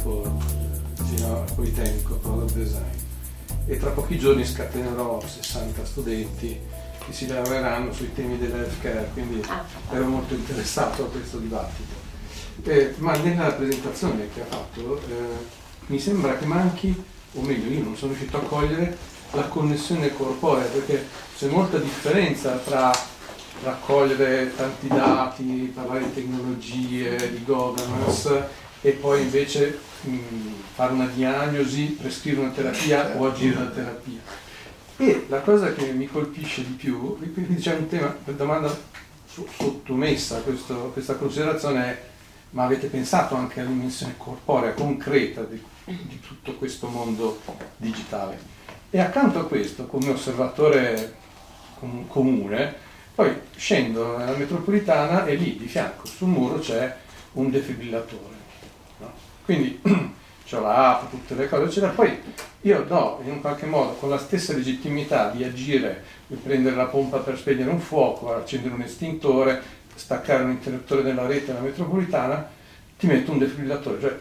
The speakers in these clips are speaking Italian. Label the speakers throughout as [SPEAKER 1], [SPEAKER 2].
[SPEAKER 1] sviluppo fino al Politecnico Product Design e tra pochi giorni scatenerò 60 studenti che si lavoreranno sui temi dell'healthcare, quindi ah, ero molto interessato a questo dibattito. Eh, ma nella presentazione che ha fatto eh, mi sembra che manchi, o meglio io non sono riuscito a cogliere, la connessione corporea, perché c'è molta differenza tra raccogliere tanti dati, parlare di tecnologie, di governance e poi invece mh, fare una diagnosi, prescrivere una terapia o agire la terapia. E la cosa che mi colpisce di più, quindi c'è un tema, una domanda sottomessa a questo, questa considerazione è ma avete pensato anche alla dimensione corporea, concreta di, di tutto questo mondo digitale? E accanto a questo, come osservatore com- comune, poi scendo nella metropolitana e lì di fianco sul muro c'è un defibrillatore. Quindi ho l'app, tutte le cose, eccetera. Poi io do in qualche modo con la stessa legittimità di agire, di prendere la pompa per spegnere un fuoco, accendere un estintore, staccare un interruttore della rete della metropolitana, ti metto un defibrillatore. Cioè,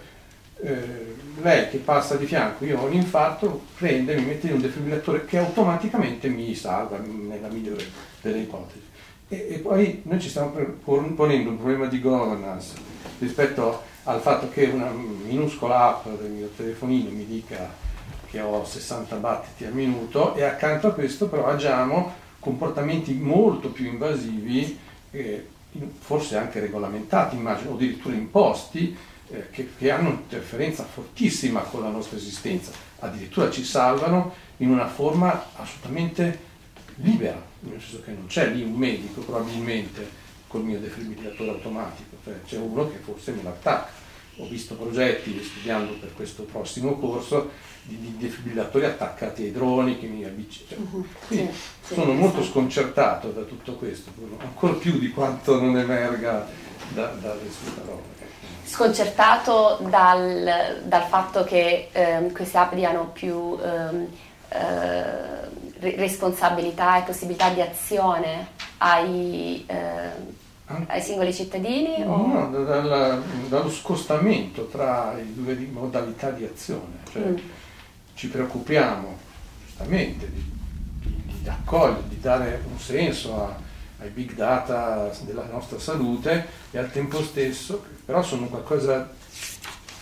[SPEAKER 1] eh, lei che passa di fianco, io ho un infarto, prende, mi mette in un defibrillatore che automaticamente mi salva nella migliore delle ipotesi. E, e poi noi ci stiamo ponendo un problema di governance rispetto al fatto che una minuscola app del mio telefonino mi dica che ho 60 battiti al minuto e accanto a questo però agiamo comportamenti molto più invasivi, eh, forse anche regolamentati, immagino, o addirittura imposti, eh, che, che, hanno un'interferenza fortissima con la nostra esistenza, addirittura ci salvano in una forma assolutamente libera, nel senso che non c'è lì un medico probabilmente col mio defibrillatore automatico, cioè c'è uno che forse me l'attacca. Ho visto progetti studiando per questo prossimo corso di, defibrillatori attaccati ai droni che mi avvicinano. Cioè, uh-huh. sì, sono sì, molto sconcertato da tutto questo, ancora più di quanto non emerga da, dalle sue parole
[SPEAKER 2] sconcertato dal, dal fatto che ehm, queste app diano più ehm, eh, responsabilità e possibilità di azione ai, eh, ai singoli cittadini?
[SPEAKER 1] No, no dalla, dallo scostamento tra le due modalità di azione. Cioè, mm. Ci preoccupiamo giustamente di, di, di accogliere, di dare un senso a, ai big data della nostra salute e al tempo stesso però sono qualcosa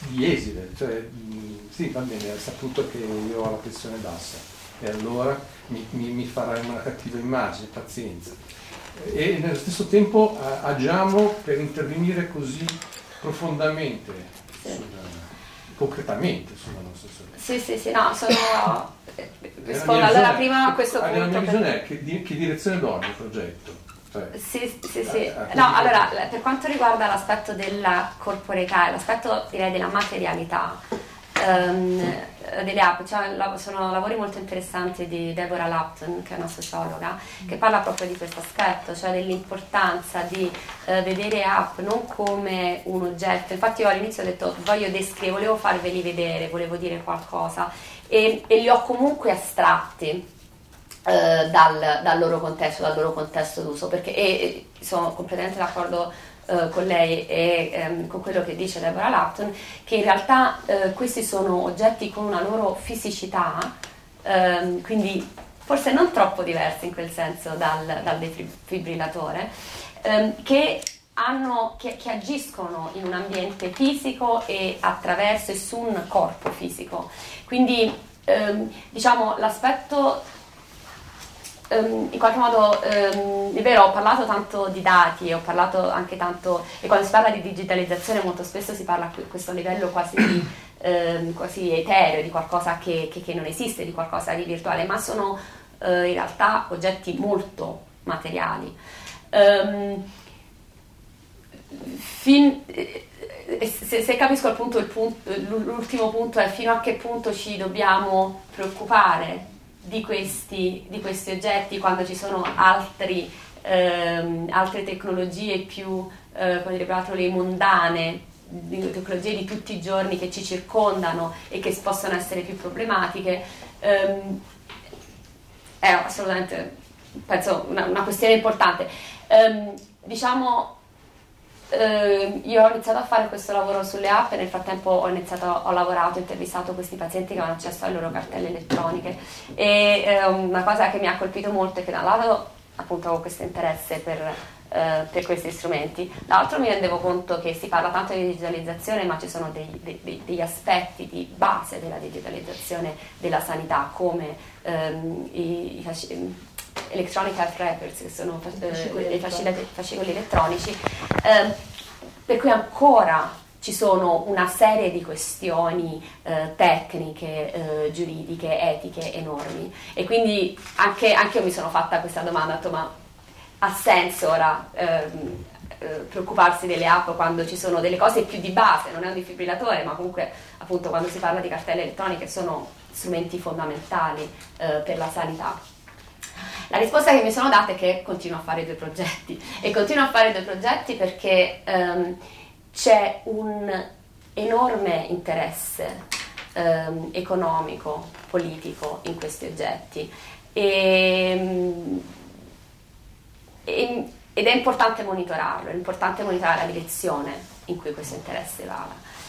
[SPEAKER 1] di esile, cioè sì va bene, ha saputo che io ho la pressione bassa e allora mi, mi, mi farà una cattiva immagine, pazienza. E nello stesso tempo agiamo per intervenire così profondamente, sì. sulla, concretamente sulla nostra salute.
[SPEAKER 2] Sì, sì, sì, no, sono... Rispondo allora prima a questo punto.
[SPEAKER 1] La mia visione è che, che direzione do al progetto?
[SPEAKER 2] Cioè, sì, sì, sì. Eh, eh, no, allora, per quanto riguarda l'aspetto della corporeità, l'aspetto direi della materialità um, delle app, cioè, sono lavori molto interessanti di Deborah Lapton, che è una sociologa, che parla proprio di questo aspetto, cioè dell'importanza di uh, vedere app non come un oggetto. Infatti io all'inizio ho detto voglio descrivere, volevo farveli vedere, volevo dire qualcosa e, e li ho comunque astratti eh, dal, dal, loro contesto, dal loro contesto d'uso, perché e, sono completamente d'accordo eh, con lei e ehm, con quello che dice Deborah Lapton, che in realtà eh, questi sono oggetti con una loro fisicità, ehm, quindi forse non troppo diversi in quel senso dal, dal defibrillatore, ehm, che hanno, che, che, agiscono in un ambiente fisico e attraverso e su un corpo fisico. Quindi ehm, diciamo l'aspetto Um, in qualche modo um, è vero, ho parlato tanto di dati, ho parlato anche tanto, e quando si parla di digitalizzazione molto spesso si parla a questo livello quasi, di, um, quasi etereo, di qualcosa che, che, che, non esiste, di qualcosa di virtuale, ma sono uh, in realtà oggetti molto materiali. Fin, eh, se, se, capisco il punto, il punto, l'ultimo punto è fino a che punto ci dobbiamo preoccupare di questi, di questi oggetti quando ci sono altri, ehm, altre tecnologie più, eh, come dire, le mondane, tecnologie di tutti i giorni che ci circondano e che possono essere più problematiche, ehm, è assolutamente, penso, una, una questione importante. Ehm, diciamo, eh, io ho iniziato a fare questo lavoro sulle app e nel frattempo ho, iniziato, ho lavorato, ho intervistato questi pazienti che avevano accesso alle loro cartelle elettroniche. E eh, una cosa che mi ha colpito molto è che da un lato appunto avevo questo interesse per, eh, per questi strumenti, dall'altro mi rendevo conto che si parla tanto di digitalizzazione ma ci sono dei, dei, degli aspetti di base della digitalizzazione della sanità come ehm, i, i electronic health records, che sono eh, i fascicoli elettronici, eh, per cui ancora ci sono una serie di questioni eh, tecniche, eh, giuridiche, etiche enormi. E quindi anche, anche, io mi sono fatta questa domanda, ma ha senso ora ehm, eh, preoccuparsi delle app quando ci sono delle cose più di base, non è un defibrillatore, ma comunque appunto quando si parla di cartelle elettroniche sono strumenti fondamentali eh, per la sanità. La risposta che mi sono data è che continuo a fare due progetti e continuo a fare due progetti perché um, c'è un enorme interesse um, economico, politico in questi oggetti e, um, e, ed è importante monitorarlo, è importante monitorare la direzione in cui questo interesse va.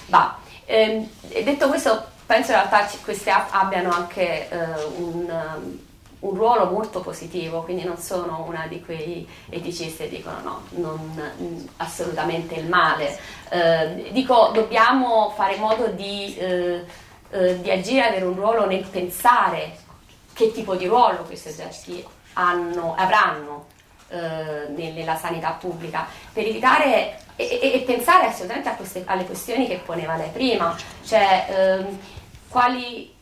[SPEAKER 2] va. Ehm, detto questo, penso in realtà queste app abbiano anche uh, un un ruolo molto positivo, quindi non sono una di quei eticisti che dicono no, non mm, assolutamente il male. Eh, dico, dobbiamo fare in modo di, eh, eh, di agire, avere un ruolo nel pensare che tipo di ruolo questi oggetti hanno, avranno eh, nella sanità pubblica, per evitare e, e, pensare assolutamente queste, alle questioni che poneva lei prima, cioè ehm, quali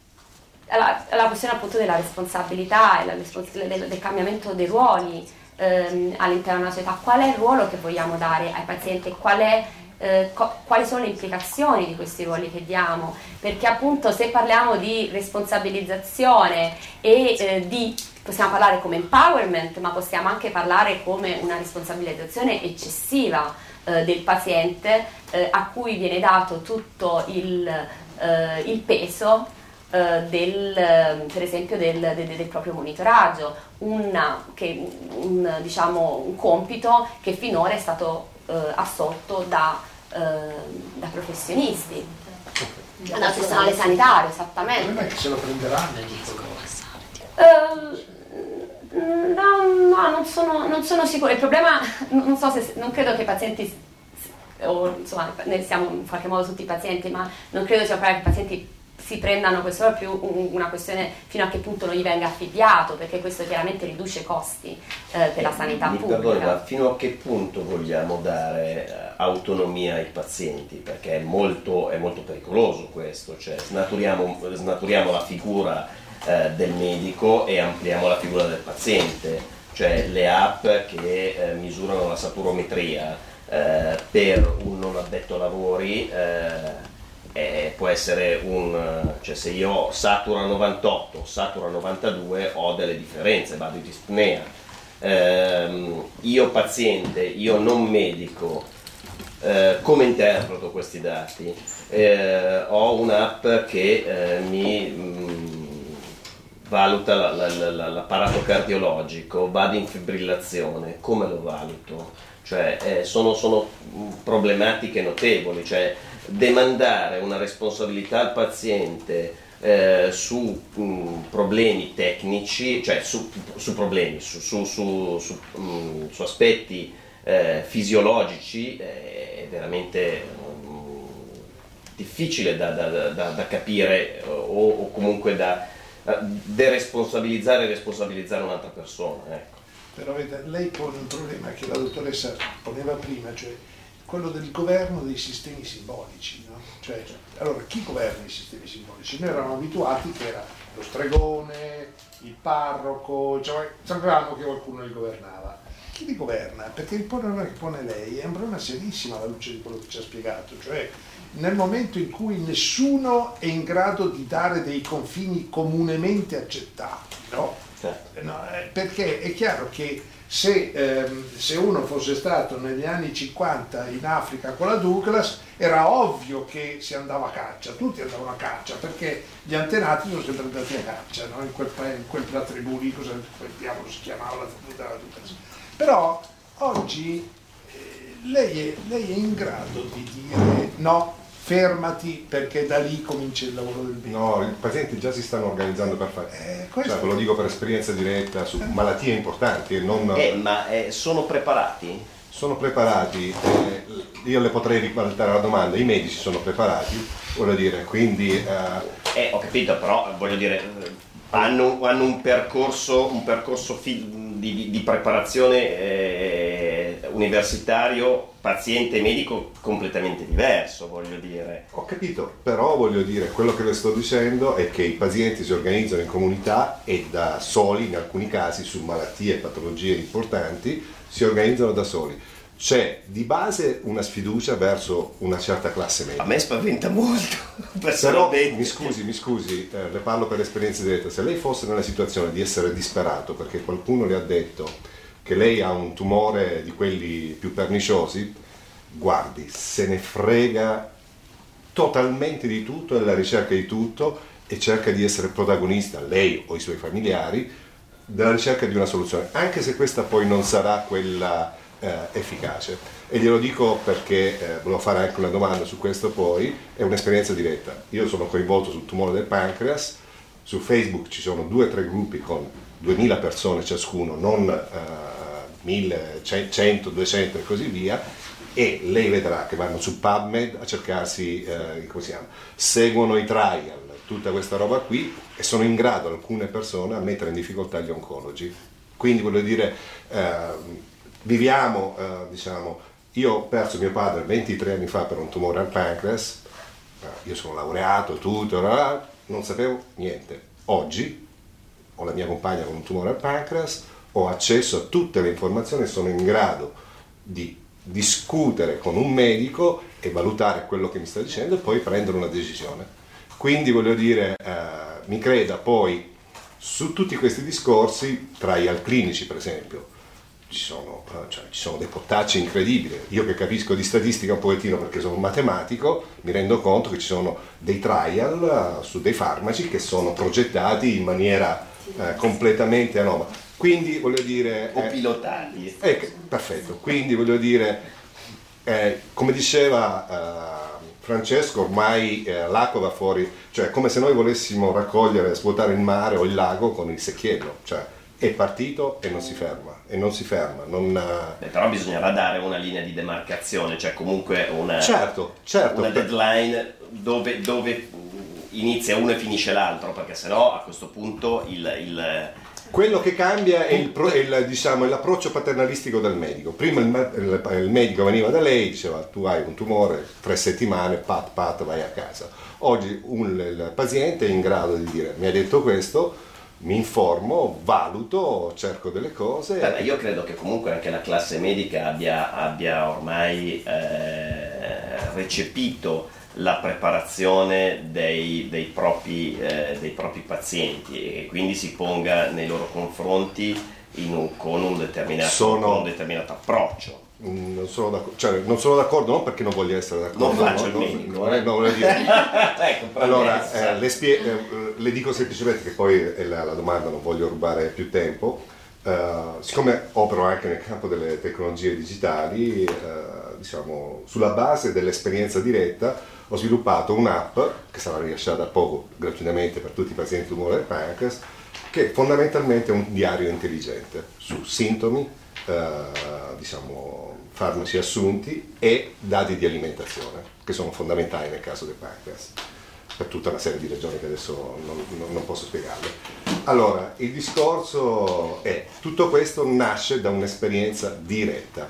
[SPEAKER 2] la, la questione appunto della responsabilità e la, del, del, cambiamento dei ruoli ehm, all'interno della società, qual è il ruolo che vogliamo dare ai pazienti, qual è, eh, co- quali sono le implicazioni di questi ruoli che diamo, perché appunto se parliamo di responsabilizzazione e eh, di possiamo parlare come empowerment, ma possiamo anche parlare come una responsabilizzazione eccessiva eh, del paziente eh, a cui viene dato tutto il, eh, il peso del, ehm, per esempio del, del, del, proprio monitoraggio, una, che, un, diciamo, un, compito che finora è stato uh, assolto da, uh, da professionisti, dal personale sanitario, esattamente.
[SPEAKER 3] Non è che se lo prenderanno
[SPEAKER 2] uh, no, no, non sono, non sono sicura. Il problema, non, so se, non credo che i pazienti, o insomma, ne siamo in qualche modo tutti pazienti, ma non credo sia che i pazienti si prendano questo è più una questione fino a che punto non gli venga affibbiato, perché questo chiaramente riduce i costi eh, per la sanità
[SPEAKER 4] Mi
[SPEAKER 2] pubblica.
[SPEAKER 4] Perdone, ma fino a che punto vogliamo dare eh, autonomia ai pazienti? Perché è molto, è molto pericoloso questo, cioè snaturiamo, snaturiamo la figura eh, del medico e ampliamo la figura del paziente, cioè le app che eh, misurano la saturometria eh, per un non addetto lavori eh, eh, può essere un, cioè se io satura 98, satura 92 ho delle differenze, vado in dispnea. Eh, io paziente, io non medico, eh, come interpreto questi dati? Eh, ho un'app che eh, mi mh, mm, valuta la, la, la, l'apparato cardiologico, vado in fibrillazione, come lo valuto? Cioè, eh, sono, sono problematiche notevoli, cioè, demandare una responsabilità al paziente eh, su mh, mm, problemi tecnici, cioè su, su problemi, su, su, mh, mm, su aspetti eh, fisiologici eh, è veramente mh, mm, difficile da, da, da, da capire o, o, comunque da deresponsabilizzare e responsabilizzare un'altra persona. Ecco.
[SPEAKER 3] Però vede, lei pone un problema che la dottoressa poneva prima, cioè quello del governo dei sistemi simbolici. No? Cioè, allora, chi governa i sistemi simbolici? Noi eravamo abituati che era lo stregone, il parroco, cioè, sapevamo che qualcuno li governava. Chi li governa? Perché il problema che pone lei è un problema serissimo alla luce di quello che ci ha spiegato, cioè nel momento in cui nessuno è in grado di dare dei confini comunemente accettabili, no? Certo. no eh, perché è chiaro che se, ehm, se, uno fosse stato negli anni 50 in Africa con la Douglas era ovvio che si andava a caccia, tutti andavano a caccia perché gli antenati sono sempre andati a caccia no? in, quel, in quella tribù lì, cosa quel diavolo si chiamava la tribù della Douglas. Però oggi eh, lei è, lei è in grado di dire no, fermati perché da lì comincia il lavoro del medico.
[SPEAKER 5] No, i pazienti già si stanno organizzando per fare. Eh, questo... cioè, ve lo dico per esperienza diretta su malattie importanti e non.
[SPEAKER 4] Eh, ma eh, sono preparati?
[SPEAKER 5] Sono preparati, eh, io le potrei ribaltare la domanda, i medici sono preparati, voglio dire, quindi...
[SPEAKER 4] Eh, eh ho capito, però voglio dire, hanno, hanno un percorso, un percorso fi- di, di, preparazione eh, universitario paziente medico completamente diverso, voglio dire.
[SPEAKER 5] Ho capito, però voglio dire, quello che le sto dicendo è che i pazienti si organizzano in comunità e da soli, in alcuni casi, su malattie e patologie importanti, si organizzano da soli c'è di base una sfiducia verso una certa classe media.
[SPEAKER 4] A me spaventa molto.
[SPEAKER 5] Però mi scusi, mi scusi, eh, le parlo per esperienza diretta, se lei fosse nella situazione di essere disperato perché qualcuno le ha detto che lei ha un tumore di quelli più perniciosi, guardi, se ne frega totalmente di tutto, è alla ricerca di tutto e cerca di essere protagonista, lei o i suoi familiari, della ricerca di una soluzione, anche se questa poi non sarà quella eh, efficace. E glielo dico perché eh, volevo fare anche una domanda su questo poi, è un'esperienza diretta. Io sono coinvolto sul tumore del pancreas, su Facebook ci sono due o tre gruppi con 2000 persone ciascuno, non eh, 1000, 100, 200 e così via, e lei vedrà che vanno su PubMed a cercarsi, eh, come si chiama, seguono i trial, tutta questa roba qui e sono in grado alcune persone a mettere in difficoltà gli oncologi. Quindi voglio dire, eh, viviamo, diciamo, io ho perso mio padre 23 anni fa per un tumore al pancreas, eh, io sono laureato, tutto, non sapevo niente. Oggi ho la mia compagna con un tumore al pancreas, ho accesso a tutte le informazioni sono in grado di discutere con un medico e valutare quello che mi sta dicendo e poi prendere una decisione. Quindi voglio dire, eh, mi creda poi su tutti questi discorsi, trial clinici per esempio, ci sono, eh, cioè, ci sono, dei portacci incredibili. Io che capisco di statistica un pochettino perché sono un matematico, mi rendo conto che ci sono dei trial eh, su dei farmaci che sono progettati in maniera eh, completamente anomala. Quindi voglio dire...
[SPEAKER 4] O eh, pilotati.
[SPEAKER 5] Eh, perfetto, quindi voglio dire, eh, come diceva Francesco, ormai l'acqua va fuori, cioè come se noi volessimo raccogliere, svuotare il mare o il lago con il secchiello. Cioè, è partito e non si ferma, e non si ferma. Non...
[SPEAKER 4] Eh, Beh, però bisognerà dare una linea di demarcazione, cioè comunque una,
[SPEAKER 5] certo, certo,
[SPEAKER 4] una deadline dove, dove, inizia uno e finisce l'altro, perché sennò a questo punto il, il
[SPEAKER 5] quello che cambia è, il, è il, diciamo, l'approccio paternalistico del medico. Prima il, il, medico veniva da lei, diceva tu hai un tumore, tre settimane, pat pat vai a casa. Oggi un, il paziente è in grado di dire mi ha detto questo, mi informo, valuto, cerco delle cose.
[SPEAKER 4] Beh, io credo che comunque anche la classe medica abbia, abbia ormai eh, recepito la preparazione dei, dei, propri, eh, dei, propri, pazienti e quindi si ponga nei loro confronti un, con, un determinato, Sono... con un determinato approccio.
[SPEAKER 5] Mm, non sono, cioè, non sono, d'accordo, non perché non voglio essere d'accordo.
[SPEAKER 4] Non faccio no, il medico.
[SPEAKER 5] No, eh. no, no dire. ecco, allora, eh, le, spie- eh, le, dico semplicemente che poi è la, la, domanda, non voglio rubare più tempo. Uh, siccome opero anche nel campo delle tecnologie digitali, uh, diciamo, sulla base dell'esperienza diretta ho sviluppato un'app che sarà rilasciata a poco gratuitamente per tutti i pazienti di tumore del pancreas, che fondamentalmente è un diario intelligente su sintomi, uh, diciamo, farmaci assunti e dati di alimentazione, che sono fondamentali nel caso del pancreas, per tutta una serie di ragioni che adesso non, non, non posso spiegarle. Allora, il discorso è, tutto questo nasce da un'esperienza diretta.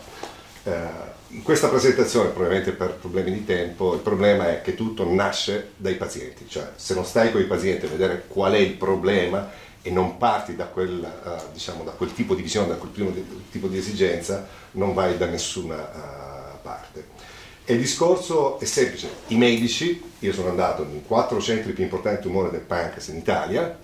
[SPEAKER 5] Uh, in questa presentazione, probabilmente per problemi di tempo, il problema è che tutto nasce dai pazienti, cioè se non stai con i pazienti a vedere qual è il problema e non parti da quel, uh, diciamo, da quel tipo di visione, da quel primo tipo di esigenza, non vai da nessuna uh, parte. E il discorso è semplice, i medici, io sono andato in quattro centri più importanti di tumore del pancreas in Italia,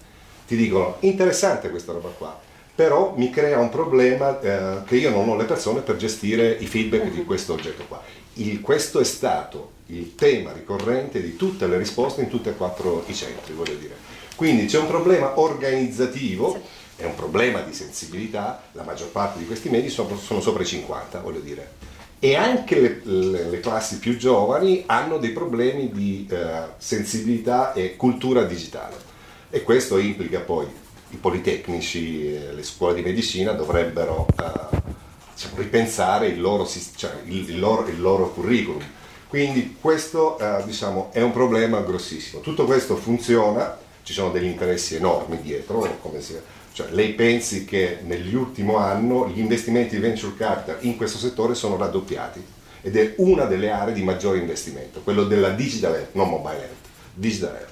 [SPEAKER 5] ti dicono interessante questa roba qua, però mi crea un problema eh, che io non ho le persone per gestire i feedback di questo oggetto qua. Il, questo è stato il tema ricorrente di tutte le risposte in tutti e quattro i centri, voglio dire. Quindi c'è un problema organizzativo, è un problema di sensibilità, la maggior parte di questi medici sono, sono sopra i 50, voglio dire. e anche le, le, le, classi più giovani hanno dei problemi di eh, sensibilità e cultura digitale e questo implica poi i politecnici, le scuole di medicina dovrebbero eh, diciamo, ripensare il loro, cioè, il, loro, il loro, curriculum. Quindi questo eh, diciamo, è un problema grossissimo. Tutto questo funziona, ci sono degli interessi enormi dietro, si cioè, lei pensi che nell'ultimo anno gli investimenti di venture capital in questo settore sono raddoppiati ed è una delle aree di maggiore investimento, quello della digital health, non mobile health, digital health,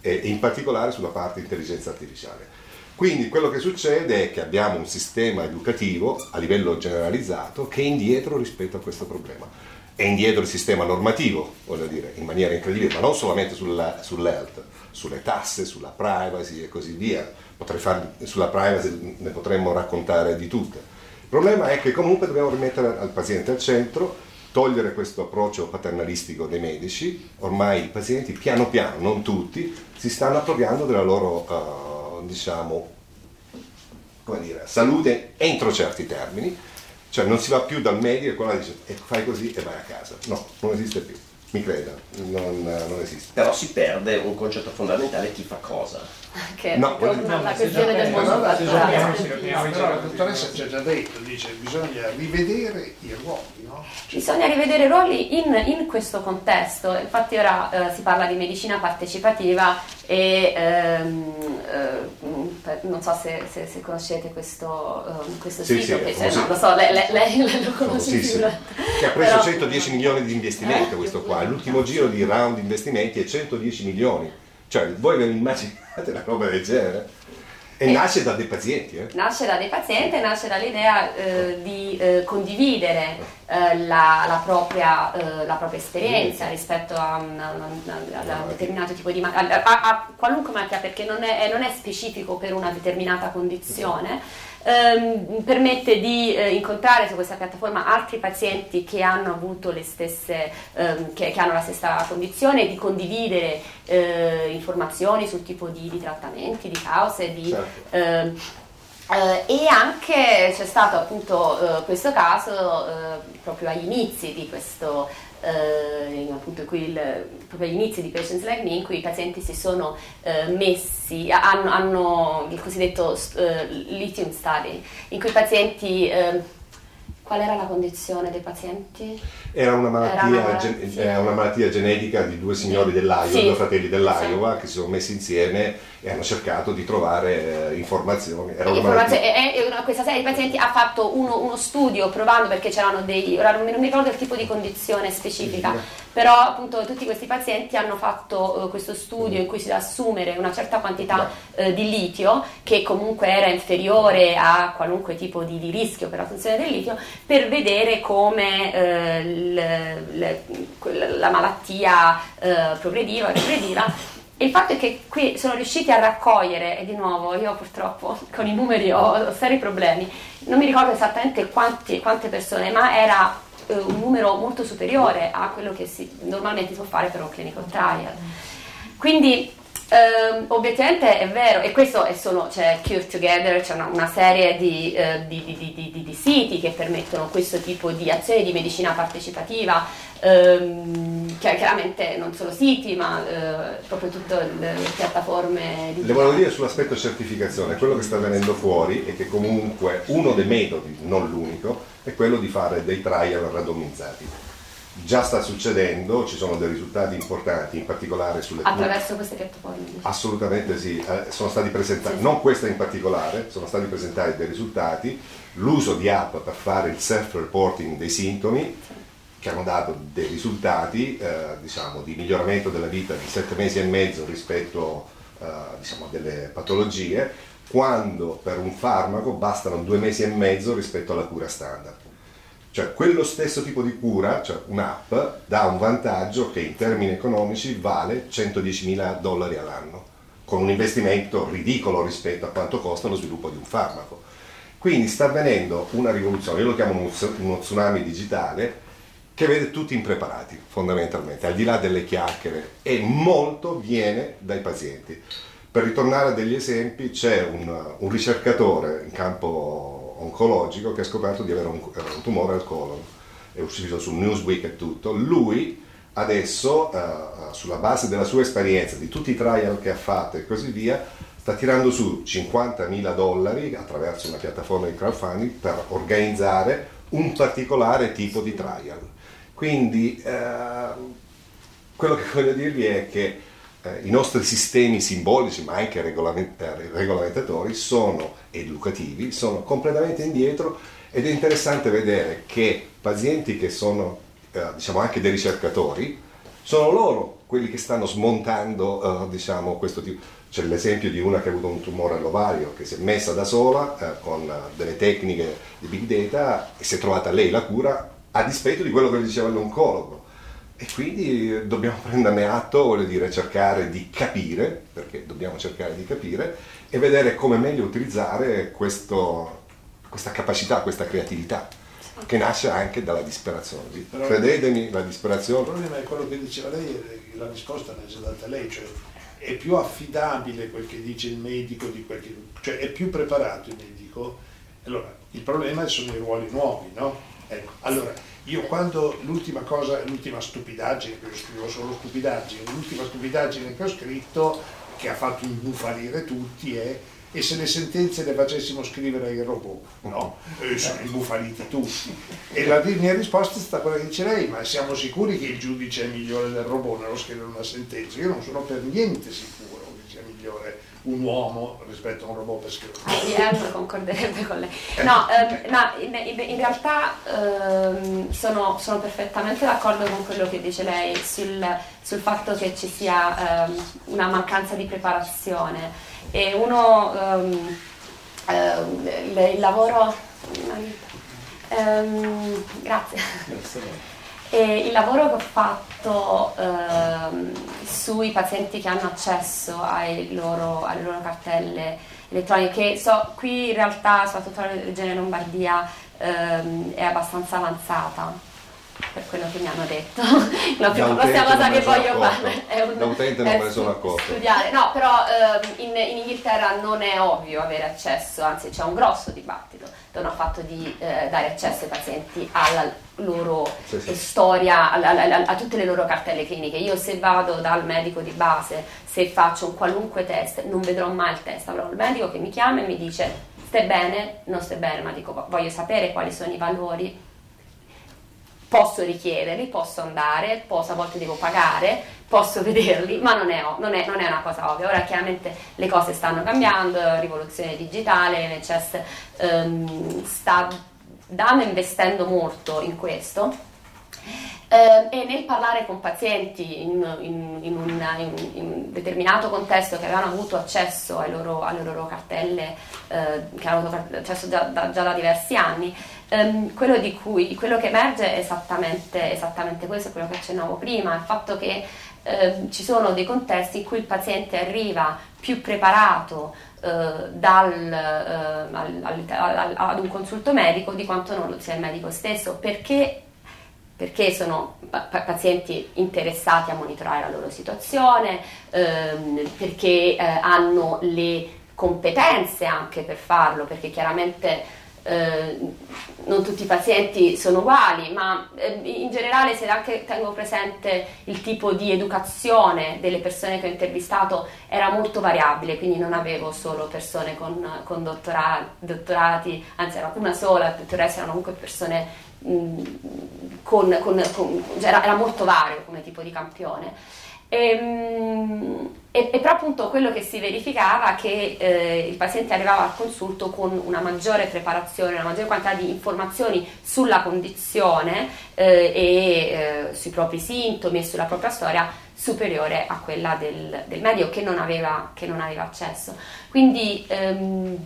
[SPEAKER 5] e in particolare sulla parte intelligenza artificiale. Quindi quello che succede è che abbiamo un sistema educativo a livello generalizzato che è indietro rispetto a questo problema. È indietro il sistema normativo, voglio dire, in maniera incredibile, ma non solamente sulla, sull'health, sulle tasse, sulla privacy e così via far, sulla privacy ne potremmo raccontare di tutte. Il problema è che comunque dobbiamo rimettere al paziente al centro, togliere questo approccio paternalistico dei medici, ormai i pazienti piano piano, non tutti, si stanno appropriando della loro, uh, diciamo, dire, salute entro certi termini, cioè non si va più dal medico e quello dice e fai così e vai a casa. No, non esiste più, mi creda, non, non esiste.
[SPEAKER 4] Però si perde un concetto fondamentale, chi fa cosa
[SPEAKER 2] che no, torna alla questione del mondo
[SPEAKER 3] La dottoressa ci ha già detto, dice bisogna rivedere i ruoli, no?
[SPEAKER 2] Bisogna rivedere i ruoli in, in questo contesto, infatti ora eh, si parla di medicina partecipativa e ehm, eh, non so se, se, se conoscete questo, um, questo
[SPEAKER 5] sì,
[SPEAKER 2] sito,
[SPEAKER 5] sì,
[SPEAKER 2] che, cioè, no, lo so, lei, lei, lei lo conosce
[SPEAKER 5] che ha preso Però... 110 milioni di investimento questo qua, l'ultimo giro di round investimenti è 110 milioni, cioè voi ve lo immaginate una roba del genere? E, e nasce da dei pazienti. Eh?
[SPEAKER 2] Nasce da dei pazienti, nasce dall'idea eh, di eh, condividere eh, la, la, propria, eh, la, propria, esperienza rispetto a, una, una, a un determinato tipo di malattia, a, a, qualunque malattia, perché non è, non è specifico per una determinata condizione ehm, permette di eh, incontrare su questa piattaforma altri pazienti che hanno avuto le stesse, ehm, che, che, hanno la stessa condizione, di condividere eh, informazioni sul tipo di, di, trattamenti, di cause, di, certo. ehm, eh, e anche c'è stato appunto eh, questo caso eh, proprio agli inizi di questo eh, appunto il, proprio agli inizi di Patients Like Me in cui i pazienti si sono eh, messi, hanno, hanno, il cosiddetto eh, lithium study, in cui i pazienti eh, Qual era la condizione dei pazienti?
[SPEAKER 5] Era una malattia, era una malattia, gen- una malattia genetica di due signori dell'Iowa, sì. due fratelli dell'Iowa, sì. che si sono messi insieme e hanno cercato di trovare eh, informazioni.
[SPEAKER 2] Era una malattia... e, e una, questa serie di pazienti ha fatto uno, uno, studio provando perché c'erano dei... ora non mi ricordo il tipo di condizione specifica, sì però appunto tutti questi pazienti hanno fatto uh, questo studio in cui si deve assumere una certa quantità uh, di litio che comunque era inferiore a qualunque tipo di, di rischio per la funzione del litio per vedere come uh, le, le, la malattia progrediva, progrediva il fatto è che qui sono riusciti a raccogliere, e di nuovo io purtroppo con i numeri ho, ho seri problemi, non mi ricordo esattamente quanti, quante persone, ma era eh, un numero molto superiore a quello che si, normalmente si può fare per un clinical trial. Quindi Um, obiettivamente è vero, e questo è solo, c'è Cure Together, c'è una, una serie di, uh, di, di, di, siti che permettono questo tipo di azioni di medicina partecipativa, um, chiaramente non solo siti, ma uh, proprio tutte le, piattaforme
[SPEAKER 5] di... Le volevo dire sull'aspetto certificazione, quello che sta venendo fuori è che comunque uno dei metodi, non l'unico, è quello di fare dei trial randomizzati. Già sta succedendo, ci sono dei risultati importanti, in particolare sulle
[SPEAKER 2] attraverso queste piattaforme.
[SPEAKER 5] Assolutamente sì, eh, sono stati presentati, sì, non questa in particolare, sono stati presentati dei risultati, l'uso di app per fare il self-reporting dei sintomi, sì. che hanno dato dei risultati eh, diciamo, di miglioramento della vita di sette mesi e mezzo rispetto eh, diciamo, a delle patologie, quando per un farmaco bastano due mesi e mezzo rispetto alla cura standard. Cioè quello stesso tipo di cura, cioè un'app, dà un vantaggio che in termini economici vale 110 mila dollari all'anno, con un investimento ridicolo rispetto a quanto costa lo sviluppo di un farmaco. Quindi sta avvenendo una rivoluzione, io lo chiamo uno tsunami digitale, che vede tutti impreparati fondamentalmente, al di là delle chiacchiere, e molto viene dai pazienti. Per ritornare a degli esempi, c'è un, un ricercatore in campo oncologico che ha scoperto di avere un, un tumore al colon. è uscito su Newsweek e tutto, lui adesso, uh, sulla base della sua esperienza, di tutti i trial che ha fatto e così via, sta tirando su 50.000 dollari attraverso una piattaforma di crowdfunding per organizzare un particolare tipo di trial. Quindi uh, quello che voglio dirvi è che eh, i nostri sistemi simbolici, ma anche regolament- regolamentatori, sono educativi, sono completamente indietro ed è interessante vedere che pazienti che sono eh, diciamo anche dei ricercatori, sono loro quelli che stanno smontando eh, diciamo, questo tipo. C'è l'esempio di una che ha avuto un tumore all'ovario, che si è messa da sola eh, con delle tecniche di big data e si è trovata lei la cura a dispetto di quello che diceva l'oncologo. E quindi dobbiamo prenderne atto, voglio dire, cercare di capire, perché dobbiamo cercare di capire, e vedere come meglio utilizzare questo, questa capacità, questa creatività che nasce anche dalla disperazione. Però Credetemi, la disperazione... Il
[SPEAKER 3] problema è quello che diceva lei, la risposta l'ha già data lei, cioè è più affidabile quel che dice il medico di quel che... cioè è più preparato il medico. Allora, il problema sono i ruoli nuovi, no? Ecco, allora, io quando l'ultima cosa, l'ultima stupidaggine, perché scrivo solo stupidaggini, l'ultima stupidaggine che ho scritto, che ha fatto imbufalire tutti, è e se le sentenze le facessimo scrivere ai robot, no? E sono imbufaliti tutti. E la mia risposta è stata quella che dice lei, ma siamo sicuri che il giudice è migliore del robot nello scrivere una sentenza? Io non sono per niente sicuro che sia migliore un uomo rispetto a un robot per scrivere.
[SPEAKER 2] Ah, concorderebbe con lei. No, ehm, no in, in, in, realtà ehm, sono, sono, perfettamente d'accordo con quello che dice lei sul, sul fatto che ci sia ehm, una mancanza di preparazione. E uno uh, il lavoro um, grazie e il lavoro che ho fatto um, sui pazienti che hanno accesso loro, alle loro cartelle elettroniche so, qui in realtà soprattutto la regione Lombardia è abbastanza avanzata per quello che mi hanno detto. la prima cosa che voglio fare è, un,
[SPEAKER 5] da utente non me ne sono accorto.
[SPEAKER 2] studiare. No, però ehm, in, in, Inghilterra non è ovvio avere accesso, anzi c'è un grosso dibattito intorno al fatto di eh, dare accesso ai pazienti alla loro sì, sì. storia, a, a, a, a, tutte le loro cartelle cliniche. Io se vado dal medico di base, se faccio un qualunque test, non vedrò mai il test, avrò il medico che mi chiama e mi dice stai bene, non stai bene, ma dico voglio sapere quali sono i valori posso richiederli, posso andare, posso, a volte devo pagare, posso vederli, ma non è, non, è, non è, una cosa ovvia. Ora chiaramente le cose stanno cambiando, rivoluzione digitale, l'NHS ehm, sta dando investendo molto in questo eh, e nel parlare con pazienti in, in, in, una, in, un determinato contesto che avevano avuto accesso loro, alle loro cartelle, eh, che avevano avuto accesso già da, già da diversi anni, ehm, quello, cui, quello, che emerge è esattamente, esattamente questo, quello che accennavo prima, il fatto che eh, ci sono dei contesti in cui il paziente arriva più preparato eh, dal, eh, al, al, al, ad un consulto medico di quanto non lo sia il medico stesso, perché perché sono pazienti interessati a monitorare la loro situazione, ehm, perché eh, hanno le competenze anche per farlo, perché chiaramente eh, non tutti i pazienti sono uguali, ma eh, in generale se anche tengo presente il tipo di educazione delle persone che ho intervistato era molto variabile, quindi non avevo solo persone con, con dottorati, dottorati, anzi era una sola, tutto il erano comunque persone con, con, con, cioè era, molto vario come tipo di campione. Ehm, e, e, però appunto quello che si verificava è che eh, il paziente arrivava al consulto con una maggiore preparazione, una maggiore quantità di informazioni sulla condizione eh, e eh, sui propri sintomi e sulla propria storia superiore a quella del, del medico che non aveva, che non aveva accesso. Quindi ehm,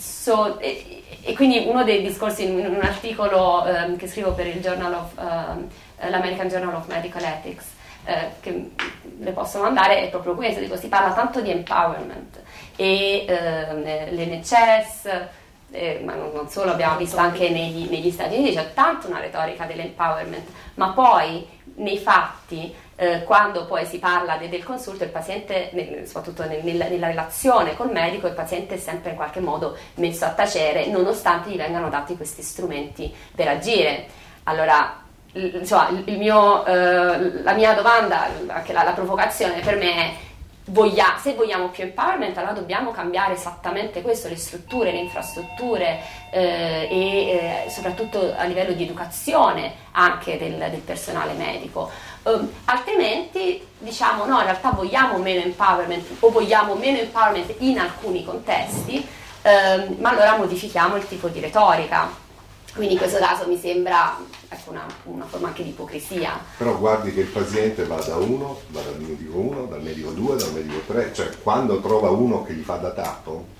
[SPEAKER 2] So, e, e, quindi uno dei discorsi in un articolo um, che scrivo per il journal of, um, l'American Journal of Medical Ethics, uh, che le posso mandare, è proprio questo, dico, si parla tanto di empowerment e uh, l'NHS, eh, ma non solo, abbiamo visto anche negli, negli Stati Uniti, c'è tanto una retorica dell'empowerment, ma poi nei fatti eh, quando poi si parla de, del consulto, il paziente, nel, soprattutto nel, nella, nella relazione col medico, il paziente è sempre in qualche modo messo a tacere, nonostante gli vengano dati questi strumenti per agire. Allora, insomma, mio, eh, la mia domanda, anche la, la provocazione per me è Voglia, se vogliamo più empowerment, allora dobbiamo cambiare esattamente questo, le strutture, le infrastrutture eh, e eh, soprattutto a livello di educazione anche del, del personale medico. Um, altrimenti diciamo no, in realtà vogliamo meno empowerment o vogliamo meno empowerment in alcuni contesti, um, ma allora modifichiamo il tipo di retorica. Quindi in questo caso mi sembra ecco, una, una, forma anche di ipocrisia.
[SPEAKER 5] Però guardi che il paziente va da uno, va dal medico 1, dal medico 2, dal medico 3, cioè quando trova uno che gli fa da tappo.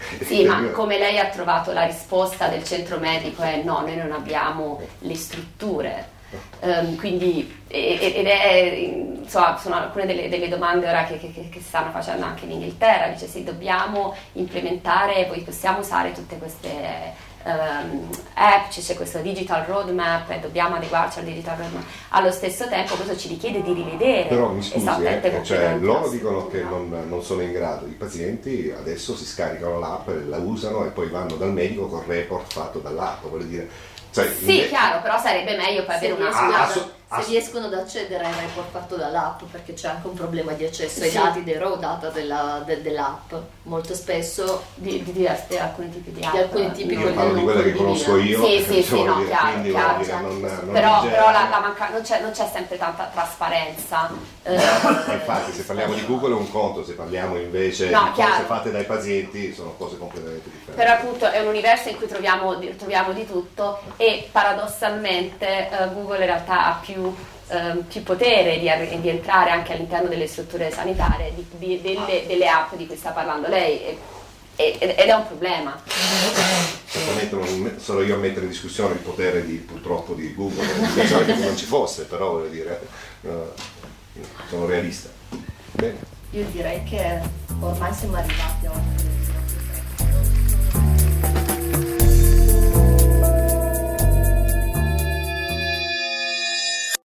[SPEAKER 2] Sì, ma come lei ha trovato la risposta del centro medico è no, noi non abbiamo le strutture. Um, quindi, ed è, insomma, sono alcune delle, delle domande ora che, che, che, stanno facendo anche in Inghilterra, dice sì, dobbiamo implementare, poi possiamo usare tutte queste um, app, c'è questo digital roadmap e dobbiamo adeguarci al digital roadmap. Allo stesso tempo questo ci richiede di rivedere.
[SPEAKER 5] Però mi scusi, eh, cioè, loro dicono che non, non, sono in grado, i pazienti adesso si scaricano l'app, la usano e poi vanno dal medico con il report fatto dall'app, voglio dire
[SPEAKER 2] cioè, sì, invece... chiaro, però sarebbe meglio per avere una
[SPEAKER 6] ah, assu- se riescono ad accedere ai report fatto dall'app, perché c'è anche un problema di accesso ai dati dei raw data della, de, dell'app, molto spesso
[SPEAKER 2] di, di, diversi, alcuni tipi di app.
[SPEAKER 6] Di alcuni tipi
[SPEAKER 5] io parlo di quelle che conosco io.
[SPEAKER 2] Sì, sì, sì, no, dire, chiaro, chiaro, chiaro. Non, non però, però la, la manca- non, c'è, non, c'è, sempre tanta trasparenza.
[SPEAKER 5] Eh, infatti, se parliamo di Google è un conto, se parliamo invece no, di chiaro. cose fatte dai pazienti sono cose completamente differenti.
[SPEAKER 2] Però appunto è un universo in cui troviamo, troviamo di tutto e paradossalmente eh, Google in realtà ha più ehm, più potere di, di, entrare anche all'interno delle strutture sanitarie, di, di, delle, delle, app di cui sta parlando lei. E, ed è un problema.
[SPEAKER 5] Non sono io a mettere in discussione il potere di, purtroppo di Google, pensavo che non ci fosse, però voglio dire, uh, sono realista.
[SPEAKER 6] Bene. Io direi che ormai siamo arrivati a